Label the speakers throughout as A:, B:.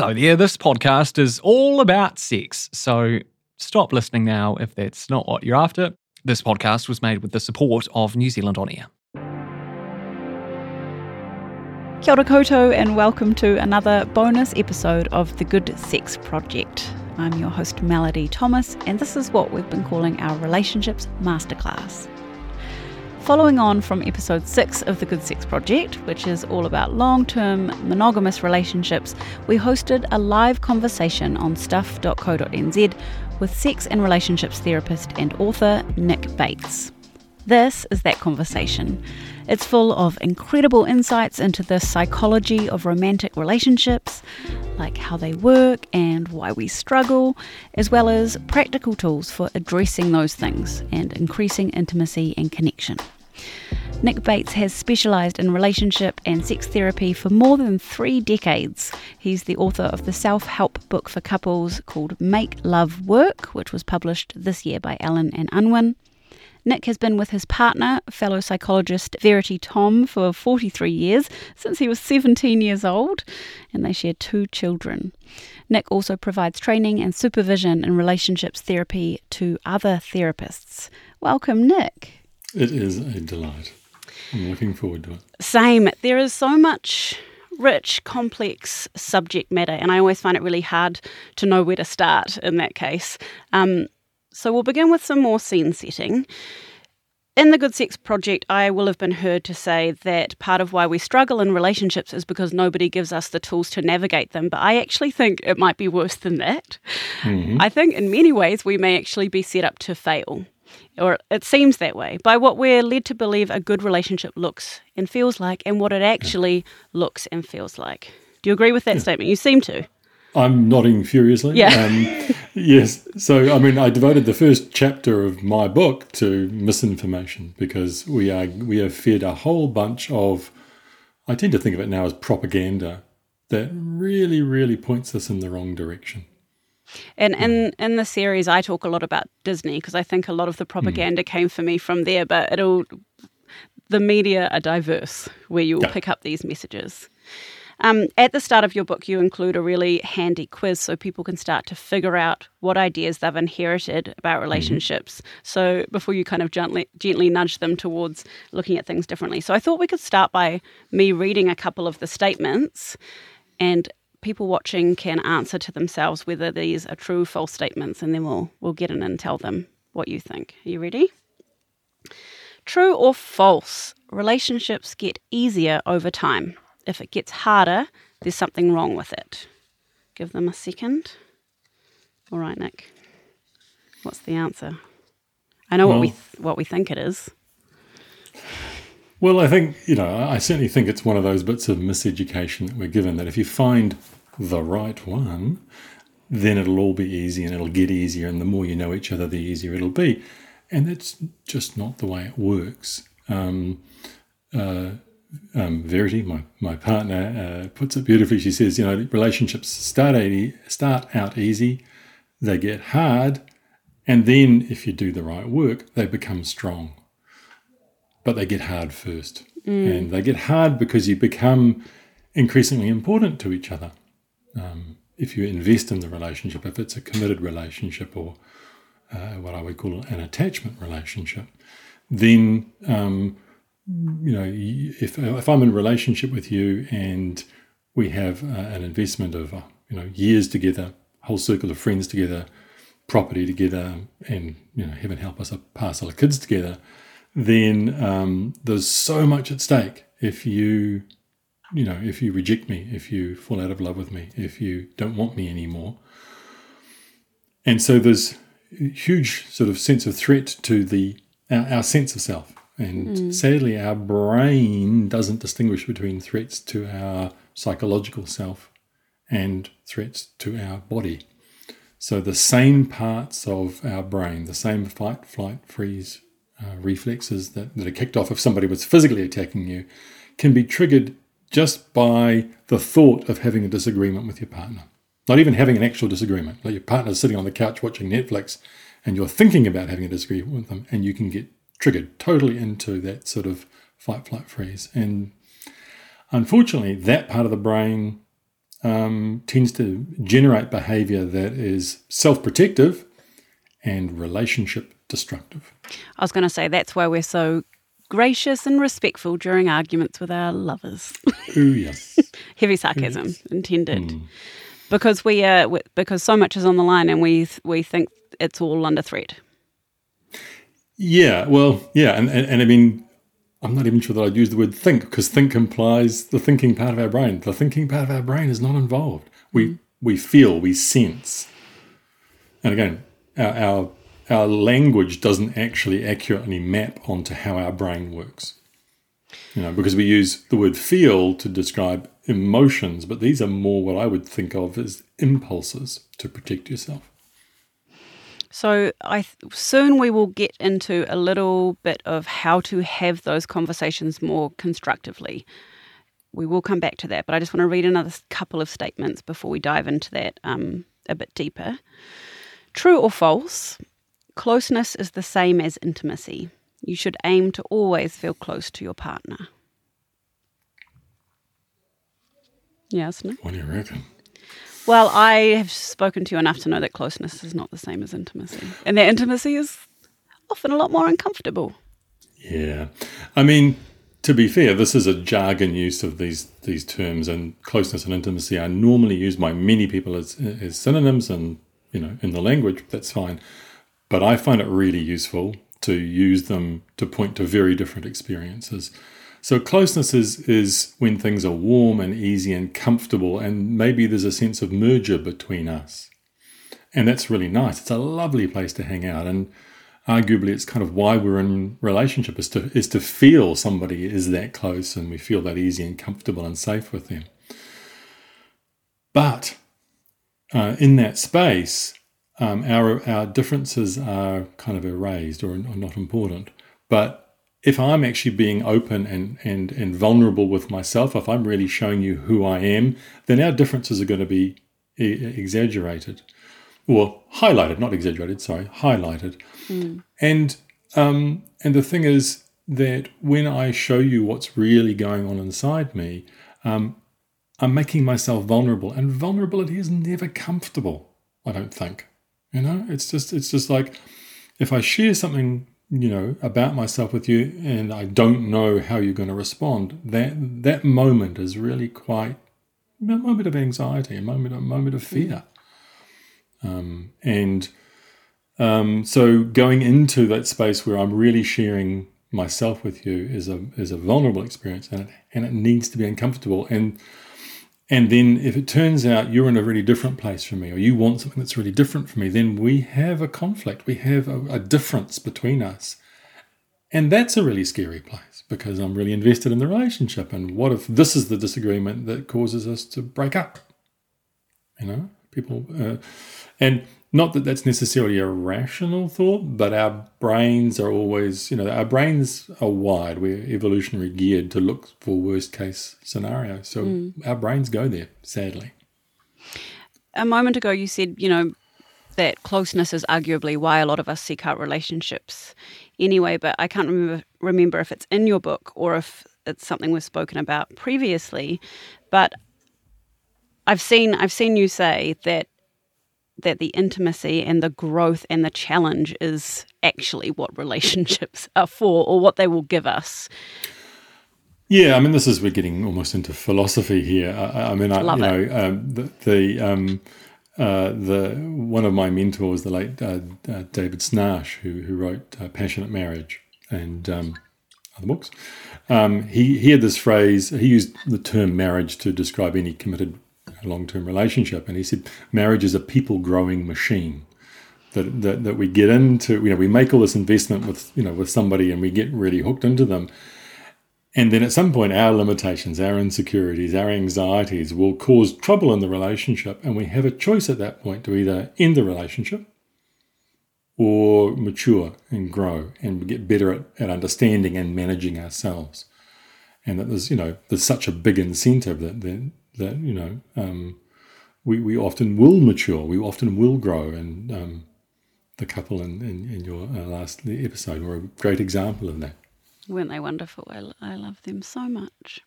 A: Hello there. This podcast is all about sex. So stop listening now if that's not what you're after. This podcast was made with the support of New Zealand On Air.
B: Kia ora koutou and welcome to another bonus episode of the Good Sex Project. I'm your host Melody Thomas and this is what we've been calling our Relationships Masterclass. Following on from episode 6 of the Good Sex Project, which is all about long term monogamous relationships, we hosted a live conversation on stuff.co.nz with sex and relationships therapist and author Nic Beets. This is that conversation. It's full of incredible insights into the psychology of romantic relationships, like how they work and why we struggle, as well as practical tools for addressing those things and increasing intimacy and connection. Nic Beets has specialised in relationship and sex therapy for more than three decades. He's the author of the self help book for couples called Make Love Work, which was published this year by Allen and Unwin. Nic has been with his partner, fellow psychologist Verity Tom, for 43 years, since he was 17 years old, and they share two children. Nic also provides training and supervision in relationships therapy to other therapists. Welcome, Nic.
C: It is a delight. I'm looking forward to it.
B: Same. There is so much rich, complex subject matter, and I always find it really hard to know where to start in that case. Um, so we'll begin with some more scene setting. In the Good Sex Project, I will have been heard to say that part of why we struggle in relationships is because nobody gives us the tools to navigate them. But I actually think it might be worse than that. Mm-hmm. I think in many ways we may actually be set up to fail or it seems that way, by what we're led to believe a good relationship looks and feels like, and what it actually looks and feels like. Do you agree with that yeah. statement? You seem to.
C: I'm nodding furiously.
B: Yeah. Um,
C: yes. So, I mean, I devoted the first chapter of my book to misinformation because we are we have fed a whole bunch of. I tend to think of it now as propaganda that really, really points us in the wrong direction.
B: And in in the series, I talk a lot about Disney because I think a lot of the propaganda mm. came for me from there. But it'll the media are diverse where you'll yeah. pick up these messages. Um, at the start of your book, you include a really handy quiz so people can start to figure out what ideas they've inherited about mm-hmm. relationships. Mm-hmm. So before you kind of gently, gently nudge them towards looking at things differently. So I thought we could start by me reading a couple of the statements and people watching can answer to themselves whether these are true or false statements and then we'll we'll get in and tell them what you think. Are you ready? True or false? Relationships get easier over time. If it gets harder, there's something wrong with it. Give them a second. All right, Nic. What's the answer? I know well, what we th- what we think it is.
C: Well, I think, you know, I certainly think it's one of those bits of miseducation that we're given that if you find the right one, then it'll all be easy and it'll get easier. And the more you know each other, the easier it'll be. And that's just not the way it works. Um, uh, um, Verity, my, my partner, uh, puts it beautifully. She says, you know, relationships start, 80, start out easy, they get hard, and then if you do the right work, they become strong but they get hard first. Mm. And they get hard because you become increasingly important to each other. Um, if you invest in the relationship, if it's a committed relationship or uh, what I would call an attachment relationship, then um, you know if if I'm in a relationship with you and we have uh, an investment of uh, you know years together, whole circle of friends together, property together, and you know heaven help us a parcel of kids together, then um, there's so much at stake if you you know if you reject me if you fall out of love with me if you don't want me anymore. And so there's huge sort of sense of threat to the our, our sense of self. And mm. sadly our brain doesn't distinguish between threats to our psychological self and threats to our body. So the same parts of our brain the same fight flight freeze uh, reflexes that, that are kicked off if somebody was physically attacking you can be triggered just by the thought of having a disagreement with your partner. Not even having an actual disagreement. Like your partner's sitting on the couch watching Netflix and you're thinking about having a disagreement with them and you can get triggered totally into that sort of fight, flight, freeze. And unfortunately, that part of the brain um, tends to generate behavior that is self protective and relationship destructive.
B: I was going to say that's why we're so gracious and respectful during arguments with our lovers.
C: Ooh, yes.
B: Heavy sarcasm intended. Mm. Because we are because so much is on the line and we we think it's all under threat.
C: Yeah, well, yeah, and, and, and I mean, I'm not even sure that I'd use the word think because think implies the thinking part of our brain. The thinking part of our brain is not involved. We mm. we feel, we sense, and again, our, our our language doesn't actually accurately map onto how our brain works. You know, because we use the word feel to describe emotions, but these are more what I would think of as impulses to protect yourself.
B: So I th- soon we will get into a little bit of how to have those conversations more constructively. We will come back to that, but I just want to read another couple of statements before we dive into that um, a bit deeper. True or false? Closeness is the same as intimacy. You should aim to always feel close to your partner. Yes, no?
C: What do you reckon?
B: Well, I have spoken to you enough to know that closeness is not the same as intimacy. And that intimacy is often a lot more uncomfortable.
C: Yeah. I mean, to be fair, this is a jargon use of these these terms, and closeness and intimacy are normally used by many people as, as synonyms, and you know, in the language, that's fine. But I find it really useful to use them to point to very different experiences. So closeness is is when things are warm and easy and comfortable, and maybe there's a sense of merger between us, and that's really nice. It's a lovely place to hang out, and arguably, it's kind of why we're in relationship is to is to feel somebody is that close, and we feel that easy and comfortable and safe with them. But uh, in that space, um, our our differences are kind of erased or, or not important, but if I'm actually being open and, and, and vulnerable with myself, if I'm really showing you who I am, then our differences are going to be exaggerated or highlighted, not exaggerated, sorry, highlighted. Mm. And um, and the thing is that when I show you what's really going on inside me, um, I'm making myself vulnerable, and vulnerability is never comfortable. I don't think. You know, it's just it's just like if I share something you know about myself with you and I don't know how you're going to respond that that moment is really quite a moment of anxiety a moment a moment of fear. Um, and um, so going into that space where I'm really sharing myself with you is a is a vulnerable experience and it and it needs to be uncomfortable. And and then if it turns out you're in a really different place from me or you want something that's really different from me, then we have a conflict. We have a, a difference between us. And that's a really scary place because I'm really invested in the relationship. And what if this is the disagreement that causes us to break up? You know, people, uh, and not that that's necessarily a rational thought, but our brains are always, you know, our brains are wired. We're evolutionary geared to look for worst case scenarios. So mm. our brains go there, sadly.
B: A moment ago, you said, you know, that closeness is arguably why a lot of us seek out relationships anyway, but I can't remember, remember if it's in your book or if it's something we've spoken about previously. But I've seen I've seen you say that that the intimacy and the growth and the challenge is actually what relationships are for or what they will give us.
C: Yeah, I mean, this is we're getting almost into philosophy here. I, I mean, I,
B: Love
C: you
B: it.
C: know, um, the the, um, uh, the one of my mentors, the late uh, uh, David Schnarch, who who wrote uh, Passionate Marriage and um, other books. Um, he he had this phrase. He used the term marriage to describe any committed long term relationship. And he said, marriage is a people growing machine. That, that, that we get into, you know, we make all this investment with, you know, with somebody and we get really hooked into them. And then at some point, our limitations, our insecurities, our anxieties will cause trouble in the relationship. And we have a choice at that point to either end the relationship or mature and grow and get better at, at understanding and managing ourselves. And that there's, you know, there's such a big incentive that, that that you know um, we we often will mature, we often will grow, and um, the couple in, in, in your uh, last episode were a great example of that.
B: Weren't they wonderful? I, I love them so much.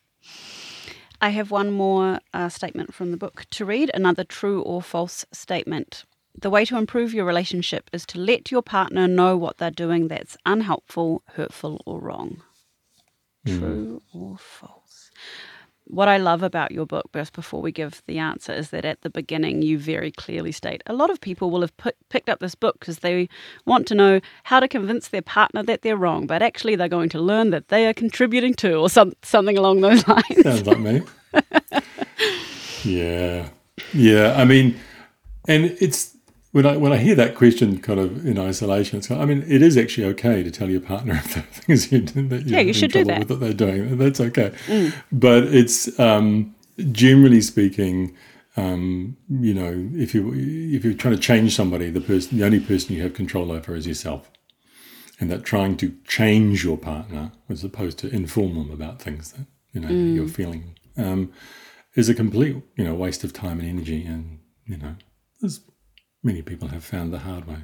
B: I have one more uh, statement from the book to read another true or false statement. The way to improve your relationship is to let your partner know what they're doing that's unhelpful, hurtful, or wrong. True or false? What I love about your book, just before we give the answer, is that at the beginning you very clearly state a lot of people will have put, picked up this book because they want to know how to convince their partner that they're wrong, but actually they're going to learn that they are contributing to, or some, something along those lines.
C: Sounds like me. yeah, yeah. I mean, and it's when I when I hear that question kind of in isolation, it's kind of, I mean, it is actually okay to tell your partner if the things you, that you're
B: Yeah, you should do that. Mm.
C: with that they're doing. That's okay, but it's um, generally speaking. Um, you know, if you if you're trying to change somebody, the person, the only person you have control over is yourself, and that trying to change your partner, as opposed to inform them about things that you know you're feeling, um, is a complete you know waste of time and energy, and you know, as many people have found the hard way.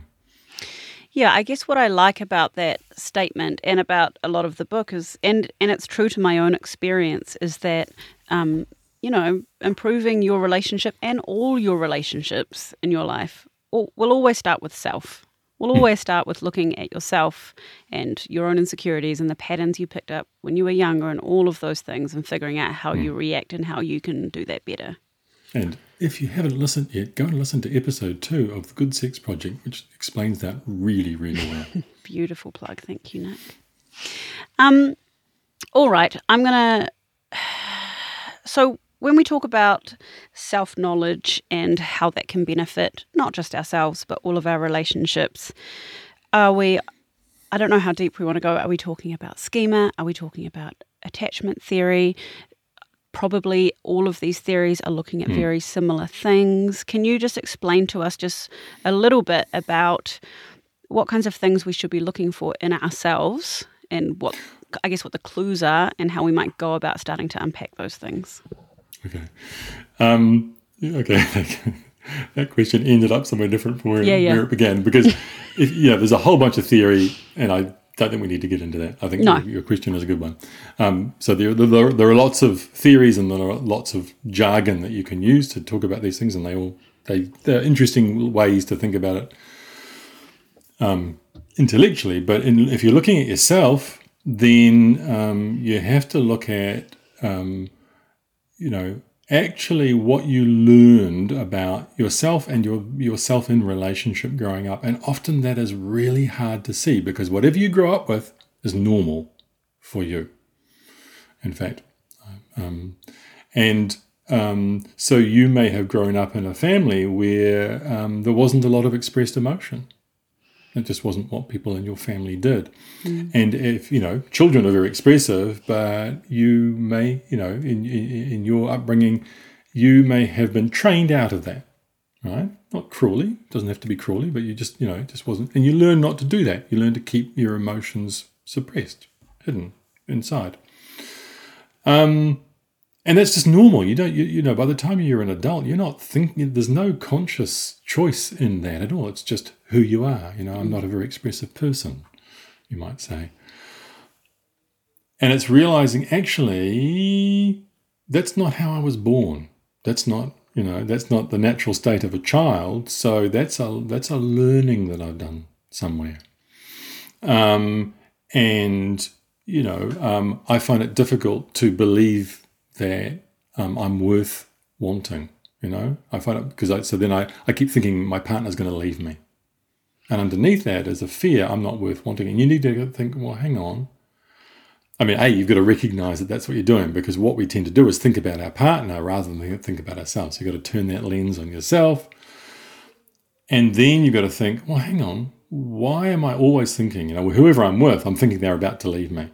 B: Yeah, I guess what I like about that statement and about a lot of the book is, and and it's true to my own experience, is that um, you know improving your relationship and all your relationships in your life will, will always start with self. We'll always start with looking at yourself and your own insecurities and the patterns you picked up when you were younger and all of those things and figuring out how you react and how you can do that better.
C: And if you haven't listened yet, go and listen to episode two of the Good Sex Project, which explains that really, really well.
B: Beautiful plug. Thank you, Nic. Um, all right. I'm going to. So, when we talk about self knowledge and how that can benefit not just ourselves, but all of our relationships, are we. I don't know how deep we want to go. Are we talking about schema? Are we talking about attachment theory? Probably all of these theories are looking at very similar things. Can you just explain to us just a little bit about what kinds of things we should be looking for in ourselves and what I guess what the clues are and how we might go about starting to unpack those things.
C: Okay. Um, okay. that question ended up somewhere different from where,
B: Yeah, yeah.
C: where it began because, if, yeah, there's a whole bunch of theory, and I don't think we need to get into that. I think
B: No.
C: your, your question is a good one. Um, so there, there, there are lots of theories and there are lots of jargon that you can use to talk about these things, and they all they they're interesting ways to think about it um, intellectually. But in, if you're looking at yourself, then um, you have to look at um, you know actually what you learned about yourself and your yourself in relationship growing up and often that is really hard to see because whatever you grow up with is normal for you in fact. Um, and um, so you may have grown up in a family where um, there wasn't a lot of expressed emotion it just wasn't what people in your family did. And if, you know, children are very expressive, but you may, you know, in, in, in your upbringing, you may have been trained out of that, right? Not cruelly, doesn't have to be cruelly, but you just, you know, it just wasn't. And you learn not to do that. You learn to keep your emotions suppressed, hidden inside. Um, and that's just normal. You don't, you, you know, by the time you're an adult, you're not thinking, there's no conscious choice in that at all. It's just who you are. You know, I'm not a very expressive person, you might say. And it's realizing actually that's not how I was born. That's not, you know, that's not the natural state of a child. So that's a that's a learning that I've done somewhere. Um, and you know, um, I find it difficult to believe that um, I'm worth wanting. You know, I find it because I so then I, I keep thinking my partner's going to leave me, and underneath that is a fear I'm not worth wanting. And you need to think, well, hang on. I mean, a you've got to recognize that that's what you're doing because what we tend to do is think about our partner rather than think about ourselves. You've got to turn that lens on yourself, and then you've got to think, well, hang on, why am I always thinking, you know, whoever I'm with, I'm thinking they're about to leave me.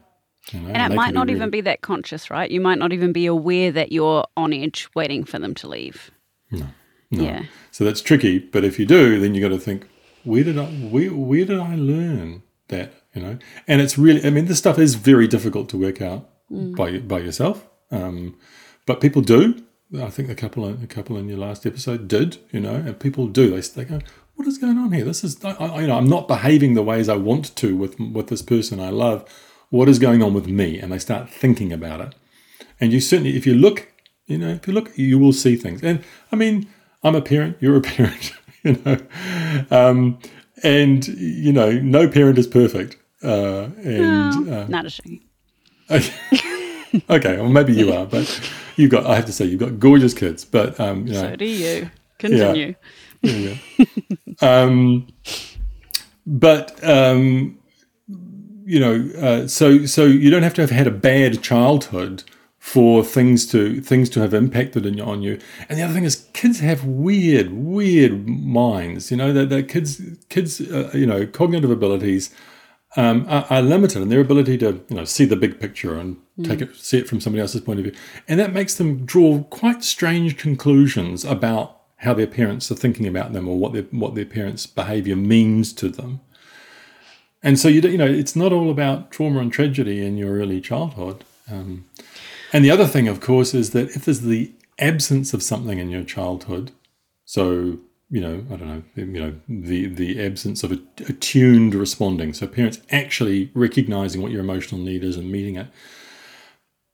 C: You know,
B: And it might not even be that conscious, right? You might not even be aware that you're on edge waiting for them to leave.
C: No.
B: Yeah.
C: So that's tricky. But if you do, then you got to think, where did I where, where did I learn that? You know, and it's really. I mean, this stuff is very difficult to work out by by yourself. Um, but people do. I think a couple a couple in your last episode did. You know, and people do. They they go, what is going on here? This is I, I, you know I'm not behaving the ways I want to with with this person I love. What is going on with me? And they start thinking about it. And you certainly, if you look You know, if you look, you will see things. And I mean, I'm a parent, you're a parent, you know, um, and you know, no parent is perfect. Uh, and
B: no, uh, not a shame.
C: okay, well, maybe you are, but you've got. I have to say, you've got gorgeous kids. But um, you know,
B: so do you. Continue.
C: Yeah, yeah. um, but um, you know, uh, so so you don't have to have had a bad childhood for things to things to have impacted in, on you. And the other thing is, kids have weird, weird minds. You know, that that kids kids uh, you know cognitive abilities. Um, are, are, limited in their ability to you know see the big picture and mm. take it see it from somebody else's point of view, and that makes them draw quite strange conclusions about how their parents are thinking about them or what their what their parents' behaviour means to them. And so you you know it's not all about trauma and tragedy in your early childhood. Um, and the other thing, of course, is that if there's the absence of something in your childhood, so you know, I don't know, you know, the the absence of a, attuned responding, so parents actually recognizing what your emotional need is and meeting it.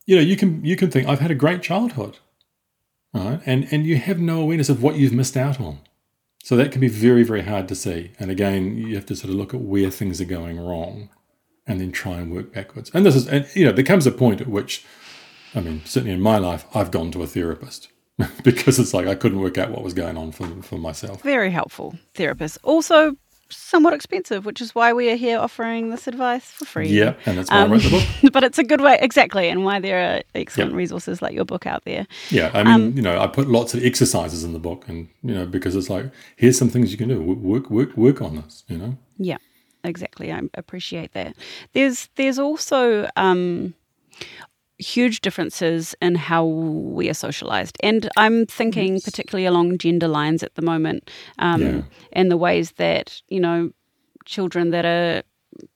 C: You know, you can you can think I've had a great childhood, right? And and you have no awareness of what you've missed out on. So that can be very, very hard to see. And again, you have to sort of look at where things are going wrong and then try and work backwards. And this is, and, you know, there comes a point at which, I mean, certainly in my life, I've gone to a therapist because it's like I couldn't work out what was going on for, for myself.
B: Very helpful therapist. Also, somewhat expensive, which is why we are here offering this advice for free.
C: Yeah, and that's why um, I wrote the book.
B: but it's a good way, exactly, and why there are excellent resources like your book out there.
C: Yeah, I mean, um, you know, I put lots of exercises in the book, and you know, because it's like, here's some things you can do. Work, work, work on this. You know.
B: Yeah, exactly. I appreciate that. There's, there's also. Um, huge differences in how we are socialized. And I'm thinking yes. particularly along gender lines at the moment um, yeah. and the ways that, you know, children that are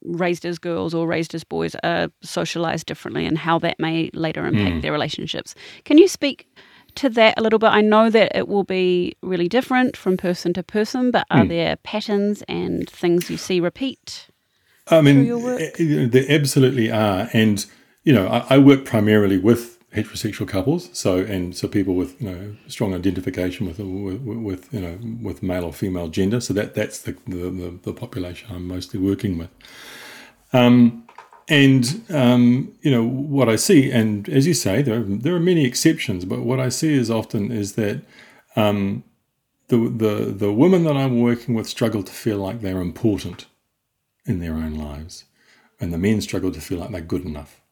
B: raised as girls or raised as boys are socialized differently and how that may later impact mm. their relationships. Can you speak to that a little bit? I know that it will be really different from person to person, but are mm. there patterns and things you see repeat?
C: I mean, eh, eh, there absolutely are. And you know, I, I, work primarily with heterosexual couples, so and so people with you know strong identification with with, with you know with male or female gender. So that that's the the, the population I'm mostly working with. Um, and um, you know what I see, and as you say, there are, there are many exceptions, but what I see is often is that um, the the the women that I'm working with struggle to feel like they're important in their own lives, and the men struggle to feel like they're good enough.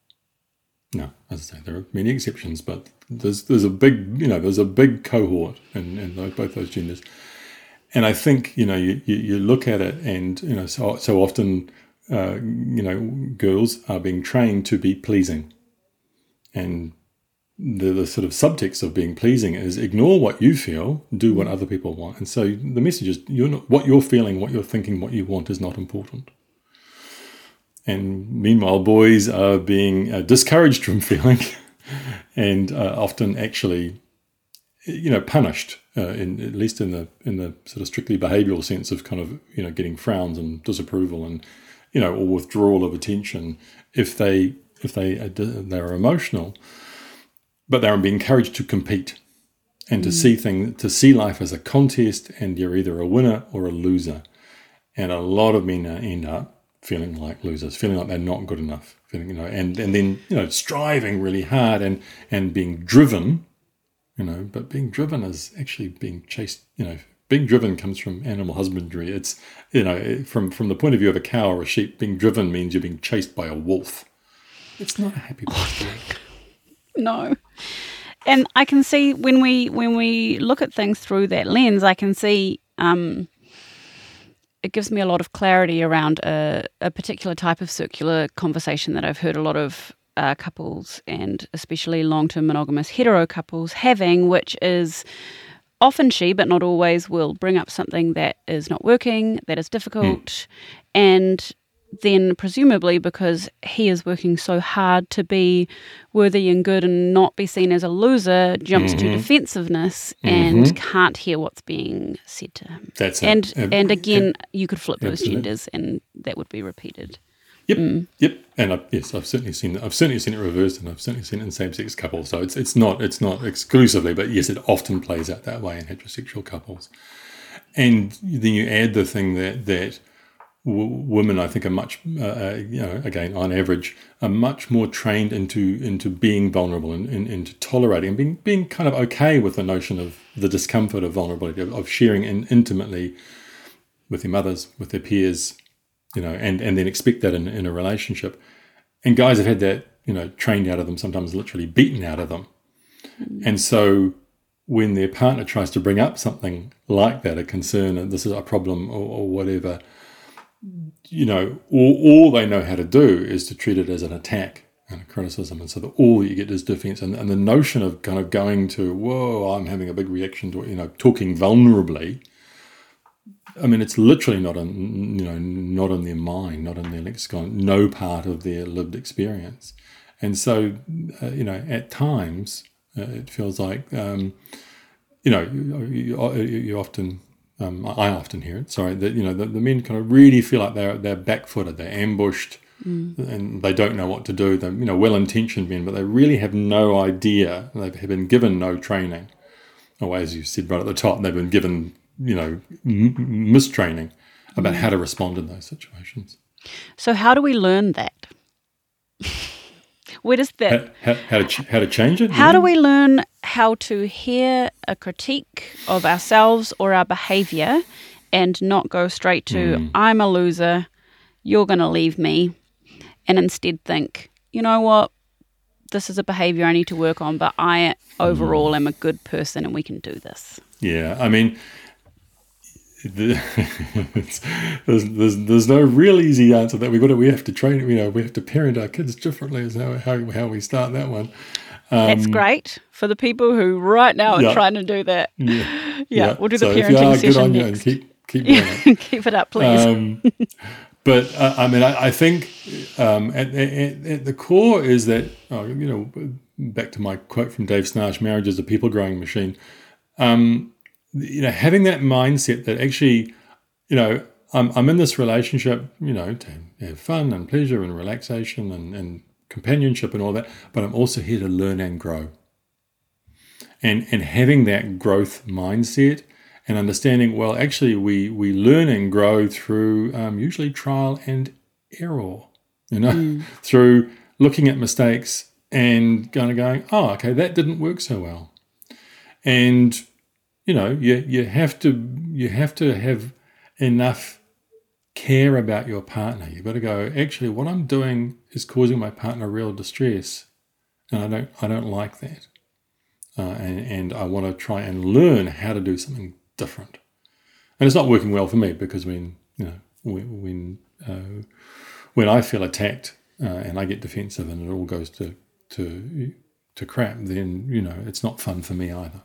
C: No, as I say, there are many exceptions, but there's there's a big you know there's a big cohort in, in those, both those genders, and I think you know you, you, you look at it and you know so so often uh, you know girls are being trained to be pleasing, and the, the sort of subtext of being pleasing is ignore what you feel, do what other people want, and so the message is you're not what you're feeling, what you're thinking, what you want is not important. And meanwhile, boys are being uh, discouraged from feeling and uh, often actually, you know, punished, uh, in, at least in the in the sort of strictly behavioural sense of kind of you know getting frowns and disapproval and you know or withdrawal of attention if they if they are, they're emotional, but they're being encouraged to compete and to mm. see thing to see life as a contest and you're either a winner or a loser, and a lot of men end up feeling like losers, feeling like they're not good enough, feeling you know, and and then you know striving really hard and and being driven, you know, but being driven is actually being chased, you know. Being driven comes from animal husbandry. It's you know from from the point of view of a cow or a sheep. Being driven means you're being chased by a wolf. It's not a happy place.
B: No, and I can see when we when we look at things through that lens, I can see um, it gives me a lot of clarity around a, a particular type of circular conversation that I've heard a lot of uh, couples and especially long term monogamous hetero couples having, which is often she, but not always, will bring up something that is not working, that is difficult, mm. and then presumably because he is working so hard to be worthy and good and not be seen as a loser, jumps mm-hmm. to defensiveness mm-hmm. and can't hear what's being said to him.
C: That's
B: and and again, you could flip those genders and that would be repeated.
C: Yep, yep. And I, yes, I've certainly seen I've certainly seen it reversed, and I've certainly seen it in same-sex couples. So it's it's not it's not exclusively, but yes, it often plays out that way in heterosexual couples. And then you add the thing that that w- women, I think, are much uh, uh, you know again on average are much more trained into into being vulnerable and, and into tolerating and being being kind of okay with the notion of the discomfort of vulnerability of, of sharing in, intimately with their mothers, with their peers, you know, and, and then expect that in, in a relationship. And guys have had that, you know, trained out of them, sometimes literally beaten out of them. And so when their partner tries to bring up something like that, a concern, and this is a problem or, or whatever, you know, all, all they know how to do is to treat it as an attack and a criticism. And so that all that you get is defense. And, and the notion of kind of going to, whoa, I'm having a big reaction to, you know, talking vulnerably I mean, it's literally not in you know not in their mind, not in their lexicon, no part of their lived experience, and so uh, you know at times uh, it feels like um, you know you, you, you often um, I often hear it. Sorry that you know the, the, men kind of really feel like they're they're backfooted, they're ambushed, mm. and they don't know what to do. They're you know well intentioned men, but they really have no idea. They've been given no training. Or as you said right at the top, they've been given you know, m- mistraining about how to respond in those situations.
B: So, how do we learn that? Where does that?
C: How, how, how to ch- how to change it?
B: How yeah. do we learn how to hear a critique of ourselves or our behavior, and not go straight to mm. "I'm a loser," "You're going to leave me," and instead think, you know what? This is a behavior I need to work on, but I overall mm. am a good person, and we can do this.
C: Yeah, I mean, there's, there's, there's no real easy answer that we've got to, we have to train you know we have to parent our kids differently is how, how, how we start that one
B: um, that's great for the people who right now are yeah. trying to do that yeah, yeah, yeah. we'll do so the parenting session next.
C: keep keep it.
B: keep it up please um,
C: but uh, I mean I, I think um, at, at, at, the core is that oh, you know back to my quote from Dave Schnarch marriage is a people growing machine um, you know, having that mindset that actually, you know, I'm, I'm in this relationship, you know, to have fun and pleasure and relaxation and, and companionship and all that, but I'm also here to learn and grow. And, and having that growth mindset and understanding, well, actually, we, we learn and grow through um, usually trial and error, you know, mm. through looking at mistakes and kind of going, oh, okay, that didn't work so well. And you know, you you have to you have to have enough care about your partner. You've got to go, actually what I'm doing is causing my partner real distress. And I don't I don't like that. Uh, and, and I want to try and learn how to do something different. And it's not working well for me because when you know when when, uh, when I feel attacked uh, and I get defensive and it all goes to to to crap, then you know it's not fun for me either.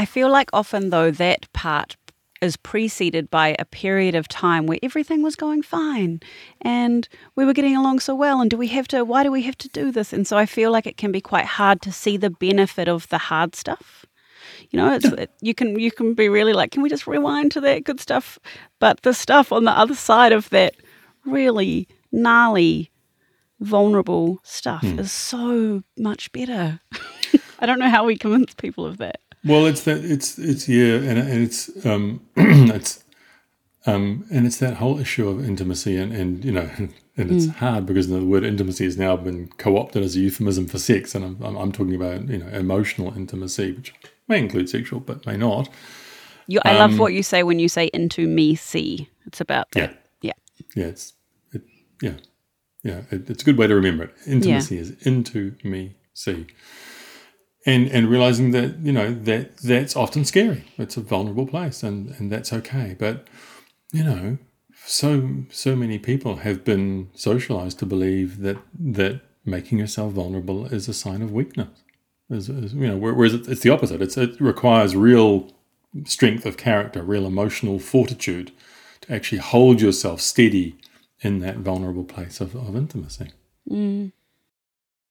B: I feel like often, though, that part is preceded by a period of time where everything was going fine and we were getting along so well. And do we have to, why do we have to do this? And so I feel like it can be quite hard to see the benefit of the hard stuff. You know, it's, it, you can you can be really like, can we just rewind to that good stuff? But the stuff on the other side of that really gnarly, vulnerable stuff mm. is so much better. I don't know how we convince people of that.
C: Well, it's that it's it's yeah, and, and it's um, it's um, and it's that whole issue of intimacy, and and you know, and it's mm. hard because the word intimacy has now been co-opted as a euphemism for sex, and I'm, I'm talking about you know emotional intimacy, which may include sexual, but may not.
B: You, I um, love what you say when you say into me see. It's about that.
C: Yeah, yeah, yeah. It's it, yeah, yeah. It, it's a good way to remember it. Intimacy yeah. is into me see and and realizing that you know that that's often scary. It's a vulnerable place, and and that's okay. But you know, so so many people have been socialized to believe that that making yourself vulnerable is a sign of weakness. Is, is, you know, whereas it's the opposite. It's, it requires real strength of character, real emotional fortitude to actually hold yourself steady in that vulnerable place of, of intimacy.
B: Mm.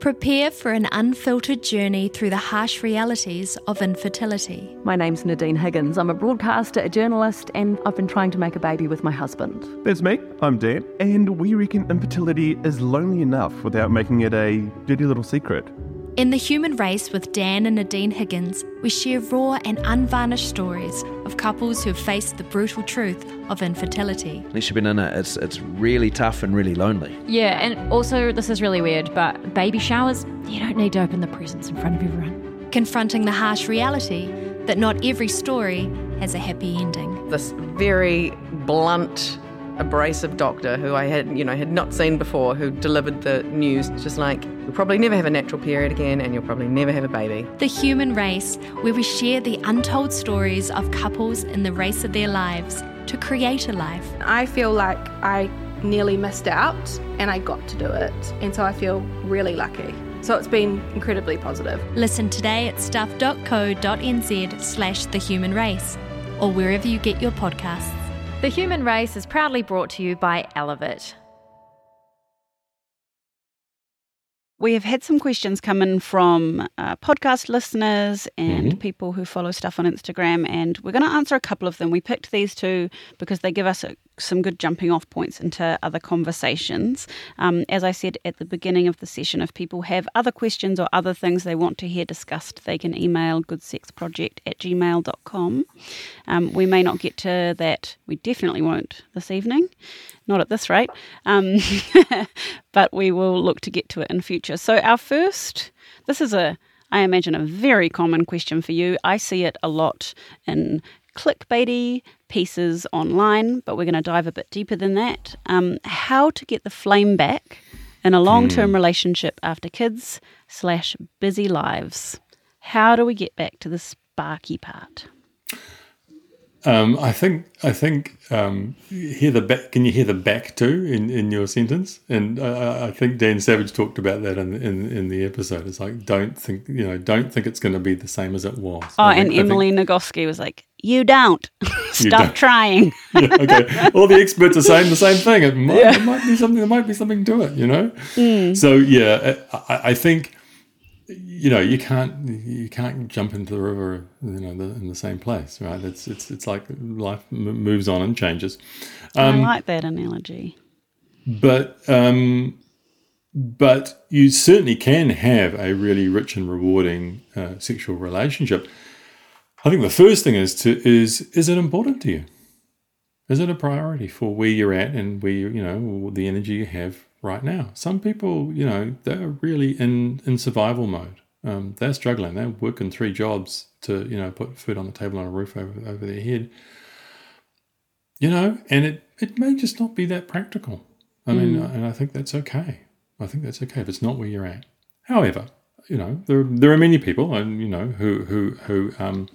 D: Prepare for an unfiltered journey through the harsh realities of infertility.
E: My name's Nadine Higgins. I'm a broadcaster, a journalist, and I've been trying to make a baby with my husband.
F: That's me, I'm Dan, and we reckon infertility is lonely enough without making it a dirty little secret.
D: In The Human Race with Dan and Nadine Higgins, we share raw and unvarnished stories of couples who have faced the brutal truth of infertility.
G: Unless you've been in it, it's, it's really tough and really lonely.
H: Yeah, and also, this is really weird, but baby showers, you don't need to open the presents in front of everyone.
D: Confronting the harsh reality that not every story has a happy ending.
I: This very blunt, abrasive doctor who I had, you know, had not seen before, who delivered the news, just like, you'll probably never have a natural period again, and you'll probably never have a baby.
D: The Human Race, where we share the untold stories of couples in the race of their lives to create a life.
J: I feel like I nearly missed out and I got to do it. And so I feel really lucky. So it's been incredibly positive.
D: Listen today at stuff.co.nz slash the human race or wherever you get your podcasts.
H: The Human Race is proudly brought to you by Elevate.
B: We have had some questions come in from uh, podcast listeners and
C: Mhm.
B: people who follow stuff on Instagram, and we're going to answer a couple of them. We picked these two because they give us a, some good jumping off points into other conversations. Um, as I said at the beginning of the session, if people have other questions or other things they want to hear discussed, they can email goodsexproject at gmail.com. Um, we may not get to that, we definitely won't this evening not at this rate, um, but we will look to get to it in future. So, our first, this is a, I imagine, a very common question for you. I see it a lot in clickbaity pieces online, but we're going to dive a bit deeper than that. Um, how to get the flame back in a long term relationship after kids slash busy lives. How do we get back to the sparky part?
C: Um, I think I think um, hear the back. Can you hear the back too in, in your sentence? And I, I think Dan Savage talked about that in, in in the episode. It's like don't think you know don't think it's going to be the same as it was.
B: Oh,
C: I
B: and
C: think- I think-
B: Emily Nagoski was like, "You don't
C: You
B: stop
C: don't.
B: trying."
C: yeah, okay. All the experts are saying the same thing. It might, it might be something. There might be something to it, you know.
B: Mm.
C: So yeah, I, I think you know you can't you can't jump into the river, you know, the, in the same place, right? It's it's it's like life m- moves on and changes.
B: I
C: Um,
B: like that analogy.
C: but um, but you certainly can have a really rich and rewarding uh, sexual relationship. I think the first thing is to is is it important to you? Is it a priority for where you're at and where you, you know the energy you have right now? Some people, you know, they're really in in survival mode. Um, they're struggling. They're working three jobs to you know put food on the table and a roof over over their head. You know, and it it may just not be that practical. I mean,
B: Mm.
C: and I think that's okay. I think that's okay if it's not where you're at. However, you know, there there are many people, and you know, who who who um,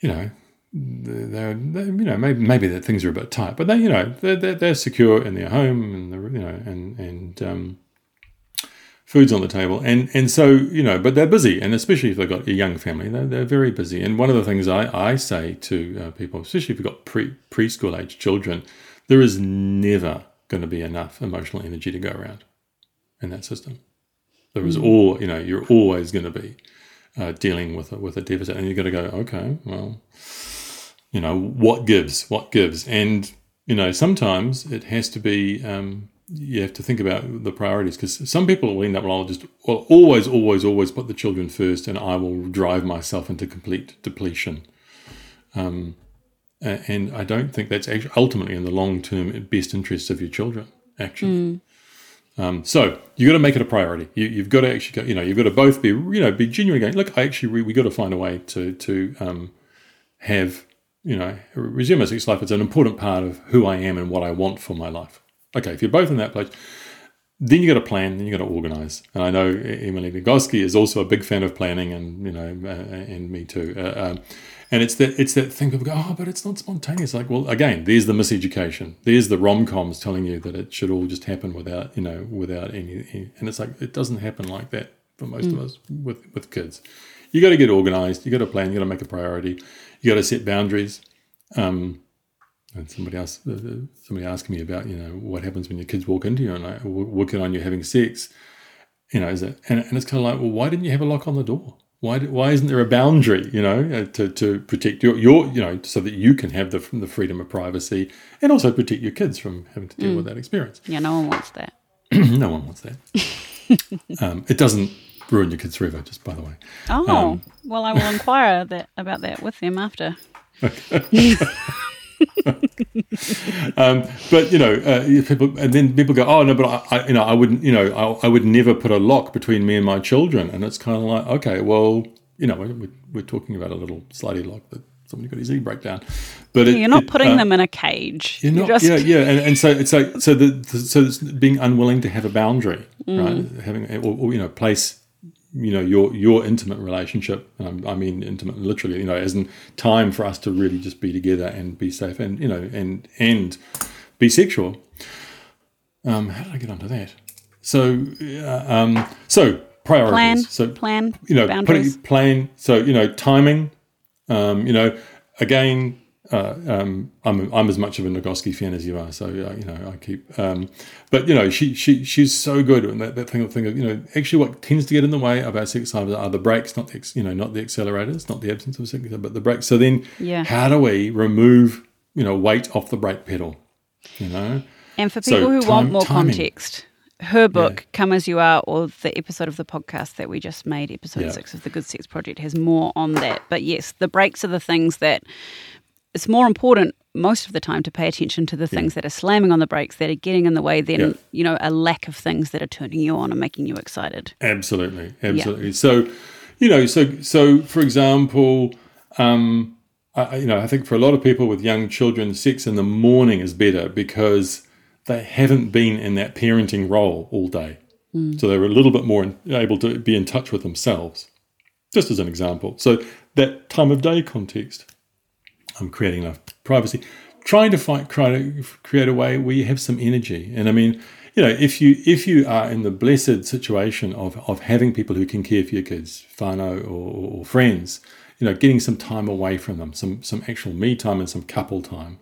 C: you know, they're, they're you know maybe maybe that things are a bit tight, but they you know they're they're, they're secure in their home and they're, you know and and um, food's on the table. And and so you know but they're busy. And especially if they've got a young family they're, they're very busy. And one of the things I, I say to uh, people especially if you've got pre preschool age children there is never going to be enough emotional energy to go around in that system. There is
B: Mm.
C: all you know you're always going to be uh, dealing with a, with a deficit. And you've got to go okay well you know what gives what gives and you know sometimes it has to be um, you have to think about the priorities because some people will end up well I'll just well, always always always put the children first and I will drive myself into complete depletion um, and I don't think that's actually ultimately in the long term best interests of your children actually
B: Mm.
C: um, so you've got to make it a priority. You, you've got to actually, go, you know, you've got to both be, you know, be genuinely going. Look, I actually, we, we got to find a way to to um, have, you know, resume my sex life. It's an important part of who I am and what I want for my life. Okay, if you're both in that place, then you got to plan, then you got to organize. And I know Emily Nagoski is also a big fan of planning, and you know, uh, and me too. Uh, um, and it's that it's that thing people go, oh, but it's not spontaneous. Like, well, again, there's the miseducation. There's the rom coms telling you that it should all just happen without, you know, without any, any. And it's like it doesn't happen like that for most mm. of us with with kids. You got to get organized. You got to plan. You got to make a priority. You got to set boundaries. Um, and somebody else, uh, uh, somebody asking me about, you know, what happens when your kids walk into you and like, working on you having sex, you know, is it? And, and it's kind of like, well, why didn't you have a lock on the door? Why, why isn't there a boundary, you know, uh, to, to protect your, your, you know, so that you can have the, the freedom of privacy and also protect your kids from having to deal mm. with that experience?
B: Yeah, no one wants that.
C: no one wants that. um, it doesn't ruin your kids forever, just by the way.
B: Oh, um, well, I will inquire that about that with them after. Okay.
C: um, but you know, uh, people, and then people go, "Oh no, but I, I you know, I wouldn't, you know, I, I, would never put a lock between me and my children." And it's kind of like, okay, well, you know, we're, we're talking about a little slidey lock that somebody got his e breakdown, but
B: it, you're not it, putting uh, them in a cage.
C: You're not, just... yeah, yeah, and, and so it's like so the, the so it's being unwilling to have a boundary, mm. right? Having or, or you know, place you know your your intimate relationship um, i mean intimate literally you know as in time for us to really just be together and be safe and you know and and be sexual. Um how did i get onto that? So uh, um so priorities.
B: Plan,
C: so
B: plan
C: you know
B: boundaries.
C: putting plan so you know timing um you know again uh, um, I'm I'm as much of a Nagoski fan as you are, so uh, you know I keep. Um, but you know she she she's so good, and that, that thing thing of you know actually what tends to get in the way of our sex lives are the brakes, not the you know not the accelerators, not the absence of sex, but the brakes. So then,
B: yeah.
C: how do we remove you know weight off the brake pedal? You know,
B: and for people so who time, want more timing. context, her book, yeah. Come As You Are, or the episode of the podcast that we just made, episode yeah. six of the Good Sex Project, has more on that. But yes, the brakes are the things that it's more important most of the time to pay attention to the things yeah. that are slamming on the brakes that are getting in the way than yeah. you know a lack of things that are turning you on and making you excited
C: absolutely absolutely yeah. so you know so so for example um I, you know i think for a lot of people with young children sex in the morning is better because they haven't been in that parenting role all day mm. so they're a little bit more in, able to be in touch with themselves just as an example so that time of day context I'm creating enough privacy, trying to try to create a way where you have some energy. And I mean, you know, if you if you are in the blessed situation of of having people who can care for your kids, whānau or, or friends, you know, getting some time away from them, some some actual me time and some couple time,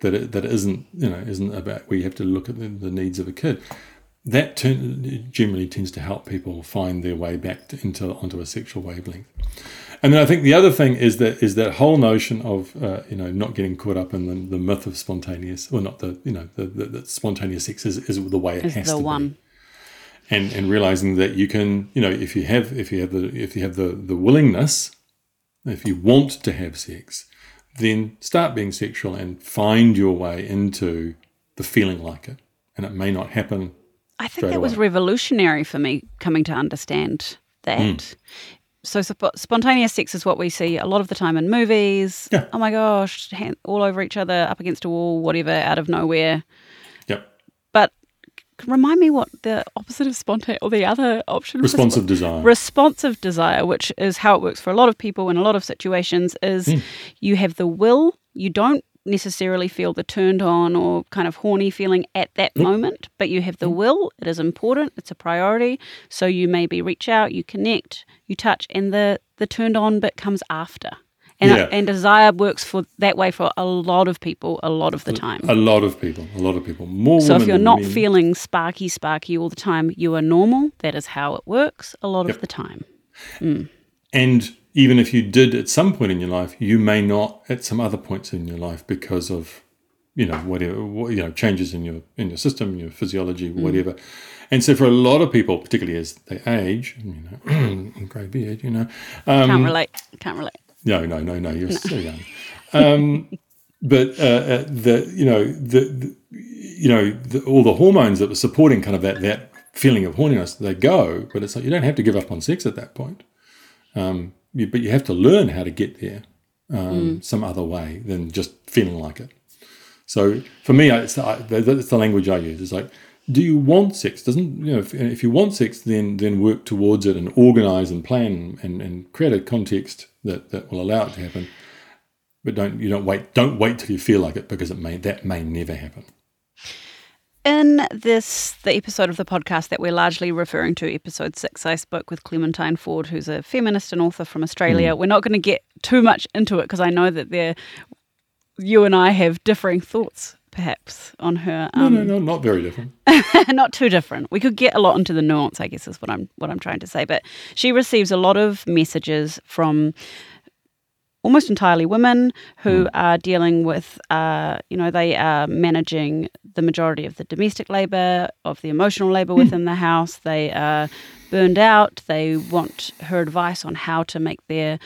C: that it, that isn't you know isn't about where you have to look at the, the needs of a kid. That turn, generally tends to help people find their way back to, into onto a sexual wavelength. And then I think the other thing is that is that whole notion of uh, you know not getting caught up in the, the myth of spontaneous, or not the you know the, the, the spontaneous sex is, is the way it is has to one. be. And and realizing that you can you know if you have if you have the if you have the the willingness, if you want to have sex, then start being sexual and find your way into the feeling like it. And it may not happen.
B: I think that away. was revolutionary for me coming to understand that. Mm so sp- spontaneous sex is what we see a lot of the time in movies.
C: Yeah.
B: Oh my gosh, hand, all over each other, up against a wall, whatever, out of nowhere.
C: Yep.
B: But remind me what the opposite of spontaneous or the other option
C: responsive desire
B: responsive desire which is how it works for a lot of people in a lot of situations is mm. you have the will you don't necessarily feel the turned on or kind of horny feeling at that mm. moment, but you have the mm. will. It is important. It's a priority. So you maybe reach out, you connect, you touch, and the the turned on bit comes after. And, yeah. and desire works for that way for a lot of people a lot of the time.
C: A lot of people, a lot of people. More.
B: So if you're not
C: men.
B: feeling sparky, sparky all the time, you are normal. That is how it works a lot yep. of the time. Mm.
C: And even if you did at some point in your life, you may not at some other points in your life because of you know whatever you know changes in your in your system, your physiology, mm. whatever. And so for a lot of people, particularly as they age, you know, grey beard, you know,
B: um, can't relate. Can't relate.
C: No, no, no, no. You're no. still young. Um, but uh, uh, the you know the, the you know the, all the hormones that were supporting kind of that that feeling of horniness they go, but it's like you don't have to give up on sex at that point. Um, but you have to learn how to get there um, mm. some other way than just feeling like it. So for me, it's the, it's the language I use. It's like do you want sex? Doesn't you know? If, if you want sex, then then work towards it and organize and plan and, and create a context that, that will allow it to happen. But don't you don't wait don't wait till you feel like it because it may that may never happen.
B: In this, the episode of the podcast that we're largely referring to, episode six, I spoke with Clementine Ford, who's a feminist and author from Australia.
C: Mm.
B: We're not going to get too much into it because I know that there, you and I have differing thoughts, perhaps, on her.
C: No,
B: Um,
C: no, no, not very different.
B: not too different. We could get a lot into the nuance, I guess, is what I'm what I'm trying to say. But she receives a lot of messages from almost entirely women who hmm. are dealing with, uh, you know, they are managing the majority of the domestic labour, of the emotional labour hmm. within the house. They are burned out. They want her advice on how to make their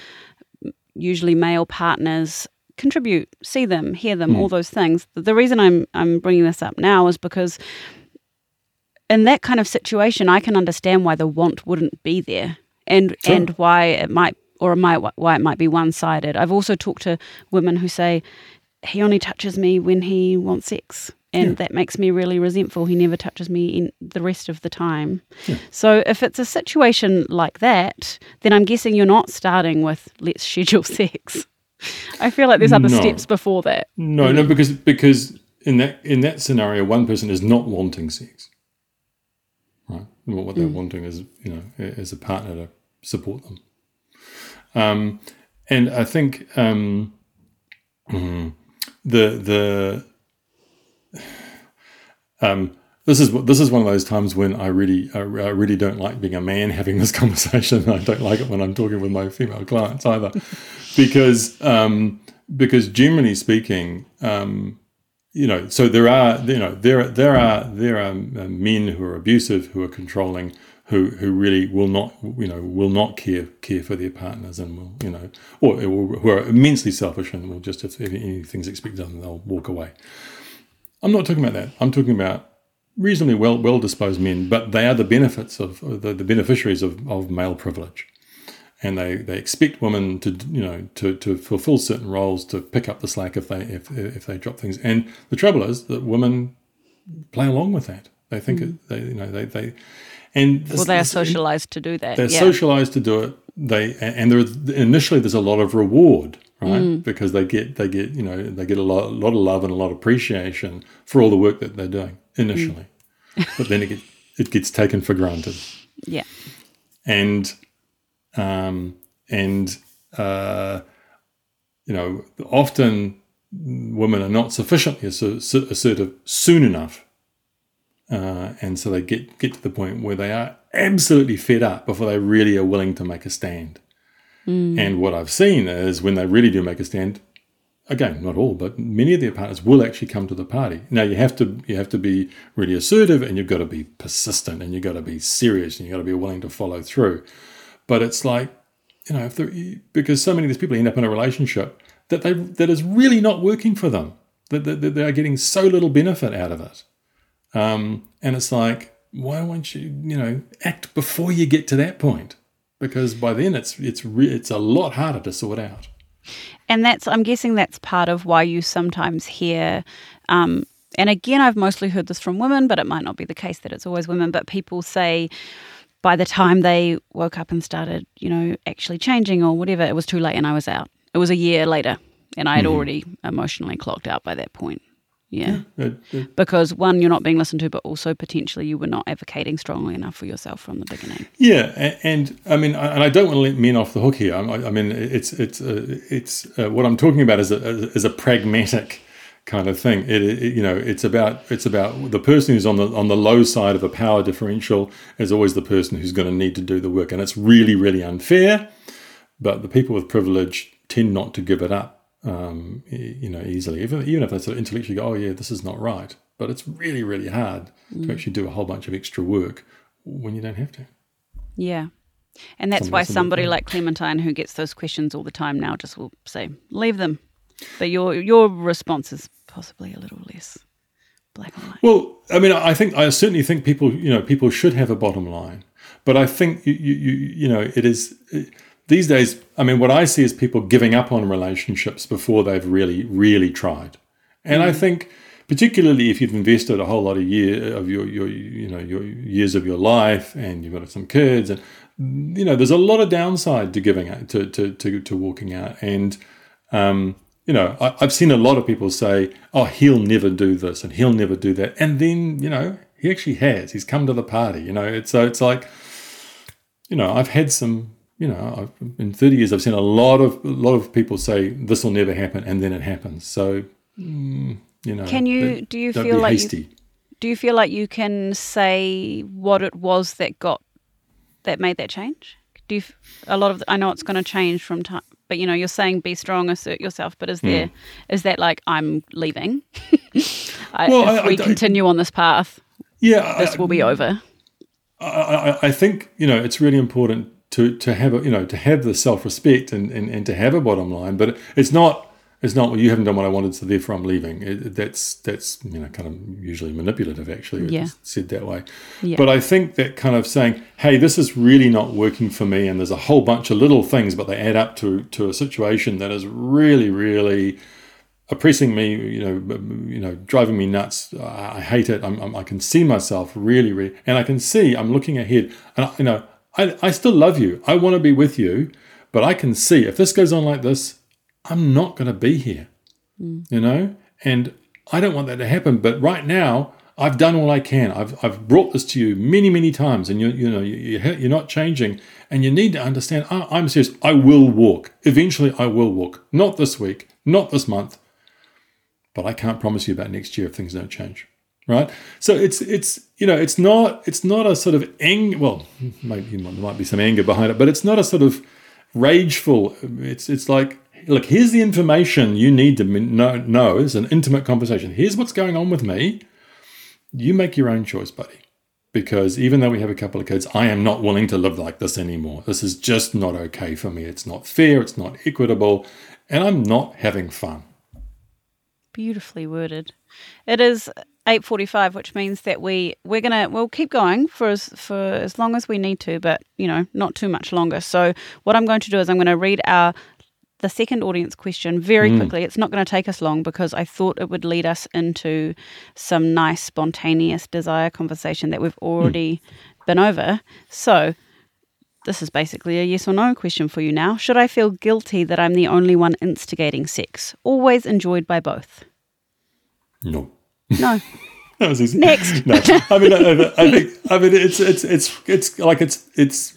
B: usually male partners contribute, see them, hear them, hmm. all those things. The reason I'm I'm bringing this up now is because in that kind of situation, I can understand why the want wouldn't be there, and
K: Sure.
B: and why it might or it might why it might be one sided. I've also talked to women who say he only touches me when he wants sex, and
K: Yeah.
B: that makes me really resentful. He never touches me in the rest of the time. So if it's a situation like that, then I'm guessing you're not starting with let's schedule sex. I feel like there's other
C: No.
B: steps before that.
C: No, no, because because in that in that scenario, one person is not wanting sex. Right, what what they're
B: Mm.
C: wanting is you know is a partner to support them. Um, and I think um, mm, the the um, this is this is one of those times when I really I, really don't like being a man having this conversation. I don't like it when I'm talking with my female clients either, because um, because generally speaking, um, you know, so there are you know there there are there are men who are abusive, who are controlling, who who really will not you know will not care care for their partners and will you know or, who are immensely selfish and will just if anything's expected of them they'll walk away. I'm not talking about that. I'm talking about reasonably well well disposed men, but they are the benefits of uh, the, the beneficiaries of, of male privilege. And they, they expect women to you know to, to fulfill certain roles to pick up the slack if they if, if they drop things. And the trouble is that women play along with that. They think hmm. it, they you know they they and
B: well, they are socialized to do that.
C: they're
B: yeah.
C: socialized to do it. They and there initially there's a lot of reward, right?
B: Mm.
C: Because they get they get you know they get a lot, a lot of love and a lot of appreciation for all the work that they're doing initially, but then it gets it gets taken for granted,
B: Yeah.
C: and um and uh you know often women are not sufficiently asser- assertive soon enough uh, and so they get get to the point where they are absolutely fed up before they really are willing to make a stand.
K: Mm.
C: And what I've seen is when they really do make a stand, again, not all, but many of their partners will actually come to the party. Now you have to you have to be really assertive, and you've got to be persistent, and you've got to be serious, and you've got to be willing to follow through. But it's like you know, if because so many of these people end up in a relationship that they that is really not working for them. That, that, that they are getting so little benefit out of it. Um, and it's like, why won't you, you know, act before you get to that point? Because by then it's it's re- it's a lot harder to sort out.
B: And that's, I'm guessing that's part of why you sometimes hear, um, and again, I've mostly heard this from women, but it might not be the case that it's always women, but people say by the time they woke up and started, you know, actually changing or whatever, it was too late and I was out. It was a year later and I had
C: Mhm.
B: already emotionally clocked out by that point. Yeah.
C: It- it-
B: Because one, you're not being listened to, but also potentially you were not advocating strongly enough for yourself from the beginning.
C: Yeah, a- and, I mean, I- and I don't want to let men off the hook here. I, I mean, it's it's uh, it's uh, what I'm talking about is a is a pragmatic kind of thing. It, it you know, it's about it's about the person who's on the on the low side of a power differential is always the person who's going to need to do the work, and it's really really unfair. But the people with privilege tend not to give it up, um, you know, easily. Even even if they sort of intellectually go, "Oh yeah, this is not right," but it's really really hard
B: Mm.
C: to actually do a whole bunch of extra work when you don't have to.
B: Yeah. And that's why
C: else will do
B: somebody like Clementine, who gets those questions all the time now, just will say, leave them. But your your response is possibly a little less black and white.
C: Well, I mean, I think I certainly think people, you know, people should have a bottom line, but I think you, you, you, you know, it is these days. I mean, what I see is people giving up on relationships before they've really, really tried, and I
K: Mm.
C: think particularly if you've invested a whole lot of year of your your you know your years of your life and you've got some kids and you know there's a lot of downside to giving out to to to, to walking out and um, you know I, I've seen a lot of people say oh he'll never do this and he'll never do that and then you know he actually has he's come to the party you know it's so it's like you know I've had some you know I've, in 30 years I've seen a lot of a lot of people say this will never happen and then it happens so mm, you know
B: Can you do you feel like
C: hasty.
B: you, do you feel like you can say what it was that got that made that change? Do you a lot of I know it's going to change from time, but you know you're saying be strong, assert yourself. But is there is that like I'm leaving? I,
C: Well,
B: if
C: I- I
B: we
C: don't-
B: continue on this path,
C: yeah
B: this will be over.
C: I, I, I think you know it's really important to to have a, you know to have the self respect and, and and to have a bottom line, but it's not it's not well, you haven't done what I wanted, so therefore I'm leaving. It, that's that's you know kind of usually manipulative, actually.
B: Yeah.
C: said that way.
B: Yeah.
C: But I think that kind of saying, "Hey, this is really not working for me," and there's a whole bunch of little things, but they add up to to a situation that is really really oppressing me, you know, you know, driving me nuts. I, I hate it. I'm, I'm, I can see myself really, really, and I can see I'm looking ahead, and I, you know, I, I still love you. I want to be with you, but I can see if this goes on like this, I'm not going to be here, mm. you know, and I don't want that to happen. But right now, I've done all I can. I've, I've brought this to you many, many times, and you you know you, you- you're not changing, and you need to understand. I, I'm serious. I will walk. Eventually, I will walk. Not this week, not this month, but I can't promise you about next year if things don't change. Right. So it's it's you know it's not it's not a sort of anger. Well, maybe there might be some anger behind it, but it's not a sort of rageful. It's it's like look, here's the information you need to know. know. It's an intimate conversation. Here's what's going on with me. You make your own choice, buddy. Because even though we have a couple of kids, I am not willing to live like this anymore. This is just not okay for me. It's not fair. It's not equitable, and I'm not having fun.
B: Beautifully worded. It is eight forty-five, which means that we we're gonna we'll keep going for as for as long as we need to, but you know not too much longer. So what I'm going to do is I'm going to read our the second audience question very
K: Mm.
B: quickly. It's not going to take us long because I thought it would lead us into some nice spontaneous desire conversation that we've already been over. So this is basically a yes or no question for you now. Should I feel guilty that I'm the only one instigating sex? Always enjoyed by both.
C: No.
B: No.
C: That was easy.
B: Next.
C: No, I mean, I, I think, I mean, it's it's it's it's like it's it's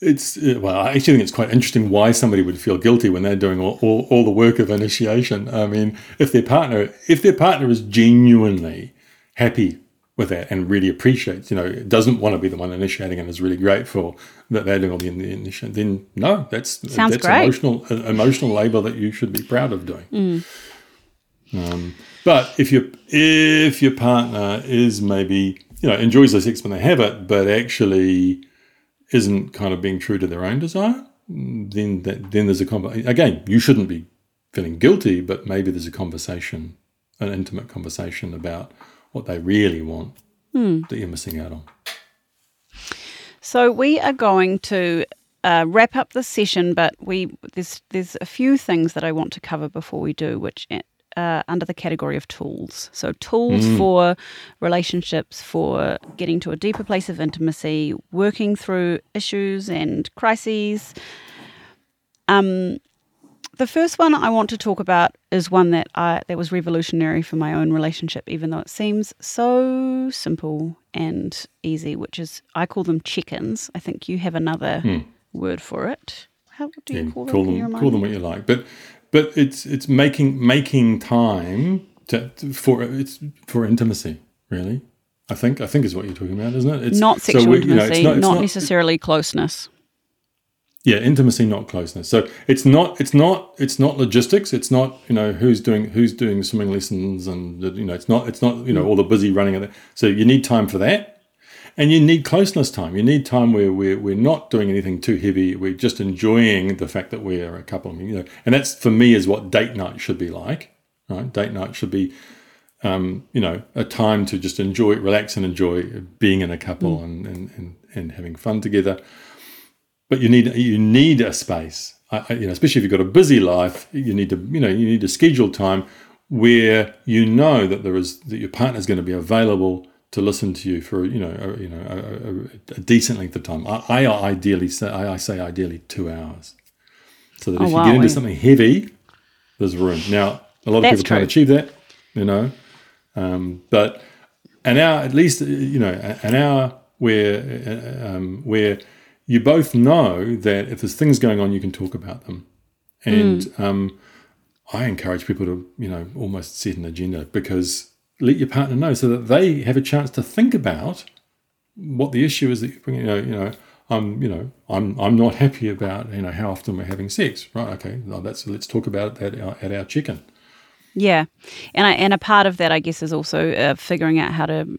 C: it's uh, well, I actually think it's quite interesting why somebody would feel guilty when they're doing all, all, all the work of initiation. I mean, if their partner if their partner is genuinely happy with that and really appreciates, you know, doesn't want to be the one initiating and is really grateful that they're doing all the in- initiation, then no, that's
B: Sounds
C: that's
B: great.
C: emotional uh, emotional labor that you should be proud of doing.
B: Mm.
C: Um, but if your if your partner is maybe you know enjoys the sex when they have it, but actually isn't kind of being true to their own desire, then that, then there's a conversation. Again, you shouldn't be feeling guilty, but maybe there's a conversation, an intimate conversation about what they really want
B: Hmm.
C: that you're missing out on.
B: So we are going to uh, wrap up the session, but we there's there's a few things that I want to cover before we do, which uh, under the category of tools. So tools
K: Mm.
B: for relationships, for getting to a deeper place of intimacy, working through issues and crises. Um, the first one I want to talk about is one that I that was revolutionary for my own relationship, even though it seems so simple and easy. Which is I call them chickens. I think you have another
C: Hmm.
B: word for it. How do you
C: Yeah,
B: call,
C: call
B: them?
C: Them call them what you like, but but it's it's making making time to, for it's for intimacy. Really, I think I think is what you're talking about, isn't it? It's
B: not
C: so
B: sexual
C: we- you know,
B: intimacy,
C: it's
B: not,
C: it's
B: necessarily closeness.
C: Yeah, intimacy, not closeness. So it's not, it's not, it's not logistics. It's not, you know, who's doing who's doing swimming lessons, and you know, it's not, it's not, you know, all the busy running of that. So you need time for that, and you need closeness time. You need time where we're we're not doing anything too heavy. We're just enjoying the fact that we're a couple. You know, and that's for me is what date night should be like. Right, date night should be um, you know, a time to just enjoy, relax, and enjoy being in a couple
B: Mm.
C: and, and, and, and having fun together. But you need you need a space, I, I- you know, especially if you've got a busy life. You need to you know you need to schedule time where you know that there is that your partner is going to be available to listen to you for you know a, you know a, a, a decent length of time. I, I ideally say I, I, say ideally two hours, so that
B: Oh,
C: if you get into something heavy, there's room. Now a lot of
B: That's
C: people can't achieve that, you know, um, but an hour at least you know an hour where uh, um, where you both know that if there's things going on, you can talk about them, and
B: Mm.
C: um, I encourage people to, you know, almost set an agenda because let your partner know so that they have a chance to think about what the issue is that you bring. You know, you know, I'm, you know, I'm, I'm not happy about, you know, how often we're having sex. Right? Okay, that's let's talk about that at our, at our chicken.
B: Yeah, and I, and a part of that, I guess, is also uh, figuring out how to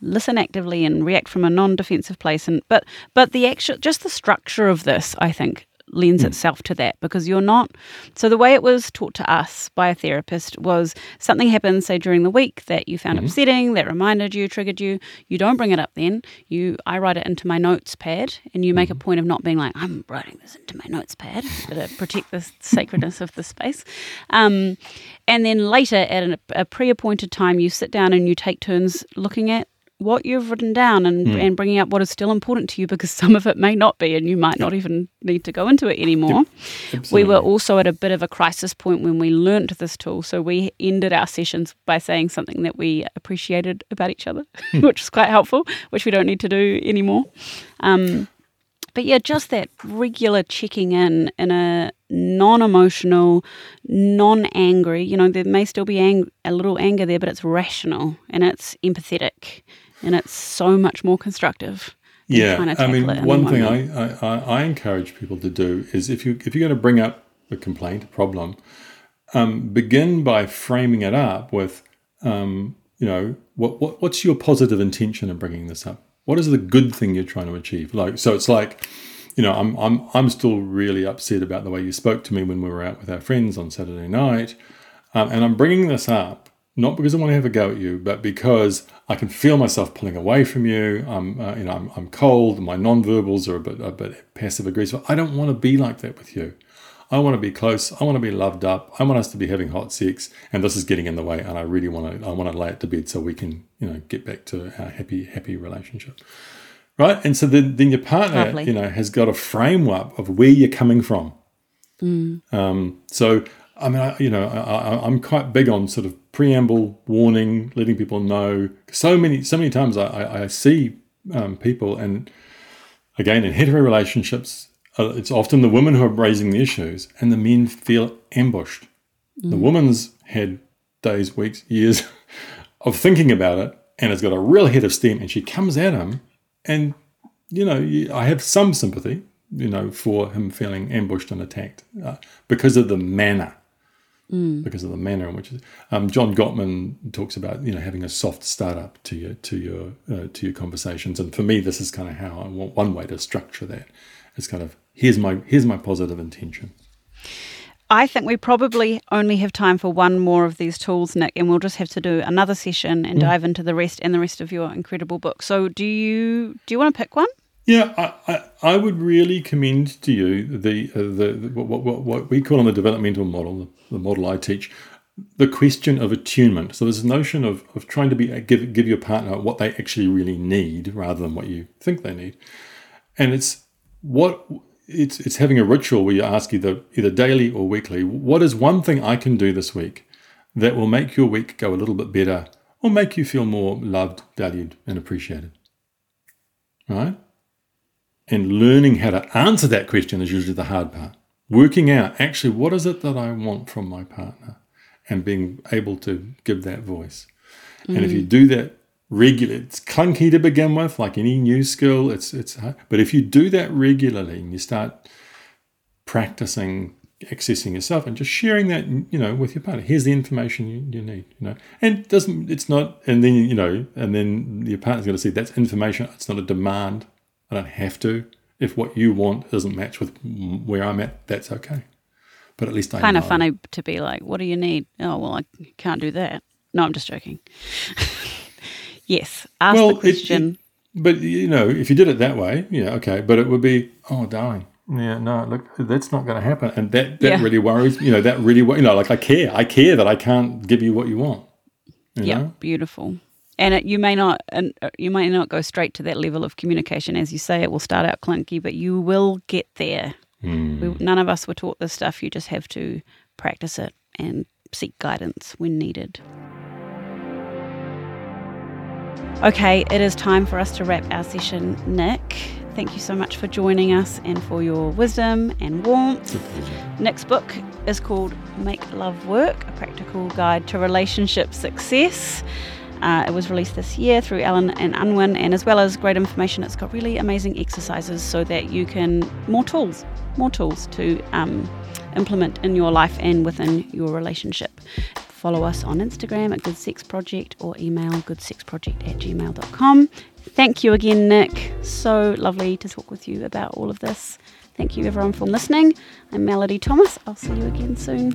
B: listen actively and react from a non-defensive place. And but but the actual, just the structure of this, I think, lends itself to that because you're not. So the way it was taught to us by a therapist was something happened, say during the week that you found
K: Mhm.
B: upsetting, that reminded you, triggered you. You don't bring it up then. You, I write it into my notes pad, and you make a point of not being like, I'm writing this into my notes pad to protect the sacredness of the space. Um, and then later, at an, a pre-appointed time, you sit down and you take turns looking at what you've written down and,
K: Mm.
B: and bringing up what is still important to you because some of it may not be and you might not even need to go into it anymore. We were also at a bit of a crisis point when we learnt this tool. So we ended our sessions by saying something that we appreciated about each other, which is quite helpful, which we don't need to do anymore. Um, but yeah, just that regular checking in in a non-emotional, non-angry. You know, there may still be ang- a little anger there, but it's rational and it's empathetic and it's so much more constructive.
C: Yeah, I mean,
B: it in the
C: one thing. I, I, I- I encourage people to do is if you if you're going to bring up a complaint, a problem, um, begin by framing it up with, um, you know, what, what what's your positive intention in bringing this up? What is the good thing you're trying to achieve? Like, so it's like, you know, I'm I'm I'm still really upset about the way you spoke to me when we were out with our friends on Saturday night, um, and I'm bringing this up not because I want to have a go at you, but because I can feel myself pulling away from you. I'm, uh, you know, I'm, I'm cold. My non-verbals are a bit, a bit passive aggressive. I don't want to be like that with you. I want to be close. I want to be loved up. I want us to be having hot sex, and this is getting in the way. And I really want to. I want to lay it to bed so we can, you know, get back to our happy, happy relationship, right? And so then, then your partner,
B: Lovely.
C: you know, has got a framework of where you're coming from.
B: Mm.
C: Um, so, I mean, I, you know, I, I, I'm quite big on sort of preamble, warning, letting people know. So many, so many times I, I, I see um, people, and again, in hetero relationships, uh, it's often the women who are raising the issues, and the men feel ambushed. The
K: Mm.
C: woman's had days, weeks, years of thinking about it, and has got a real head of steam, and she comes at him, and you know, I have some sympathy, you know, for him feeling ambushed and attacked uh, because of the manner,
B: Mm.
C: because of the manner in which um, John Gottman talks about, you know, having a soft startup to your to your uh, to your conversations, and for me, this is kind of how I want one way to structure that. It's kind of here's my here's my positive intention.
B: I think we probably only have time for one more of these tools, Nic, and we'll just have to do another session and
C: Mm.
B: dive into the rest and the rest of your incredible book. So, do you do you want to pick one?
C: Yeah, I, I, I would really commend to you the uh, the, the what, what, what we call in the developmental model, the, model I teach, the question of attunement. So there's a notion of, of trying to be give give your partner what they actually really need rather than what you think they need, and it's what it's it's having a ritual where you ask either either daily or weekly, what is one thing I can do this week that will make your week go a little bit better or make you feel more loved, valued, and appreciated, right? And learning how to answer that question is usually the hard part. Working out actually what is it that I want from my partner and being able to give that voice. And if you
K: Mm.
C: do that regularly, it's clunky to begin with, like any new skill. It's it's hard. but if you do that regularly and you start practicing accessing yourself and just sharing that, you know, with your partner. Here's the information you, you need, you know, and it doesn't it's not, and then you know, and then your partner's going to see that's information. It's not a demand. I don't have to. If what you want doesn't match with where I'm at, that's okay. But at least I
B: kind of funny to be like, "What do you need?" Oh, well, I can't do that. No, I'm just joking. yes, ask the question.
C: it- but you know, if you did it that way, yeah, okay. But it would be, oh, darling, Yeah, no, look, that's not going to happen, and that that
B: Yeah.
C: really worries. You know, that really, wo- you know, like I care. I care that I can't give you what you want.
B: Yeah, beautiful. And it, you may not, and uh, you may not go straight to that level of communication, as you say. It will start out clunky, but you will get there.
C: Hmm.
B: We, none of us were taught this stuff. You just have to practice it and seek guidance when needed. Okay, it is time for us to wrap our session, Nic. Thank you so much for joining us and for your wisdom and warmth. Nic's book is called Make Love Work A Practical Guide to Relationship Success. Uh, it was released this year through Allen and Unwin, and as well as great information, it's got really amazing exercises so that you can more tools, more tools to um, implement in your life and within your relationship. Follow us on Instagram at Good Sex Project or email goodsexproject at gmail.com. Thank you again, Nic. So lovely to talk with you about all of this. Thank you, everyone, for listening. I'm Melody Thomas. I'll see you again soon.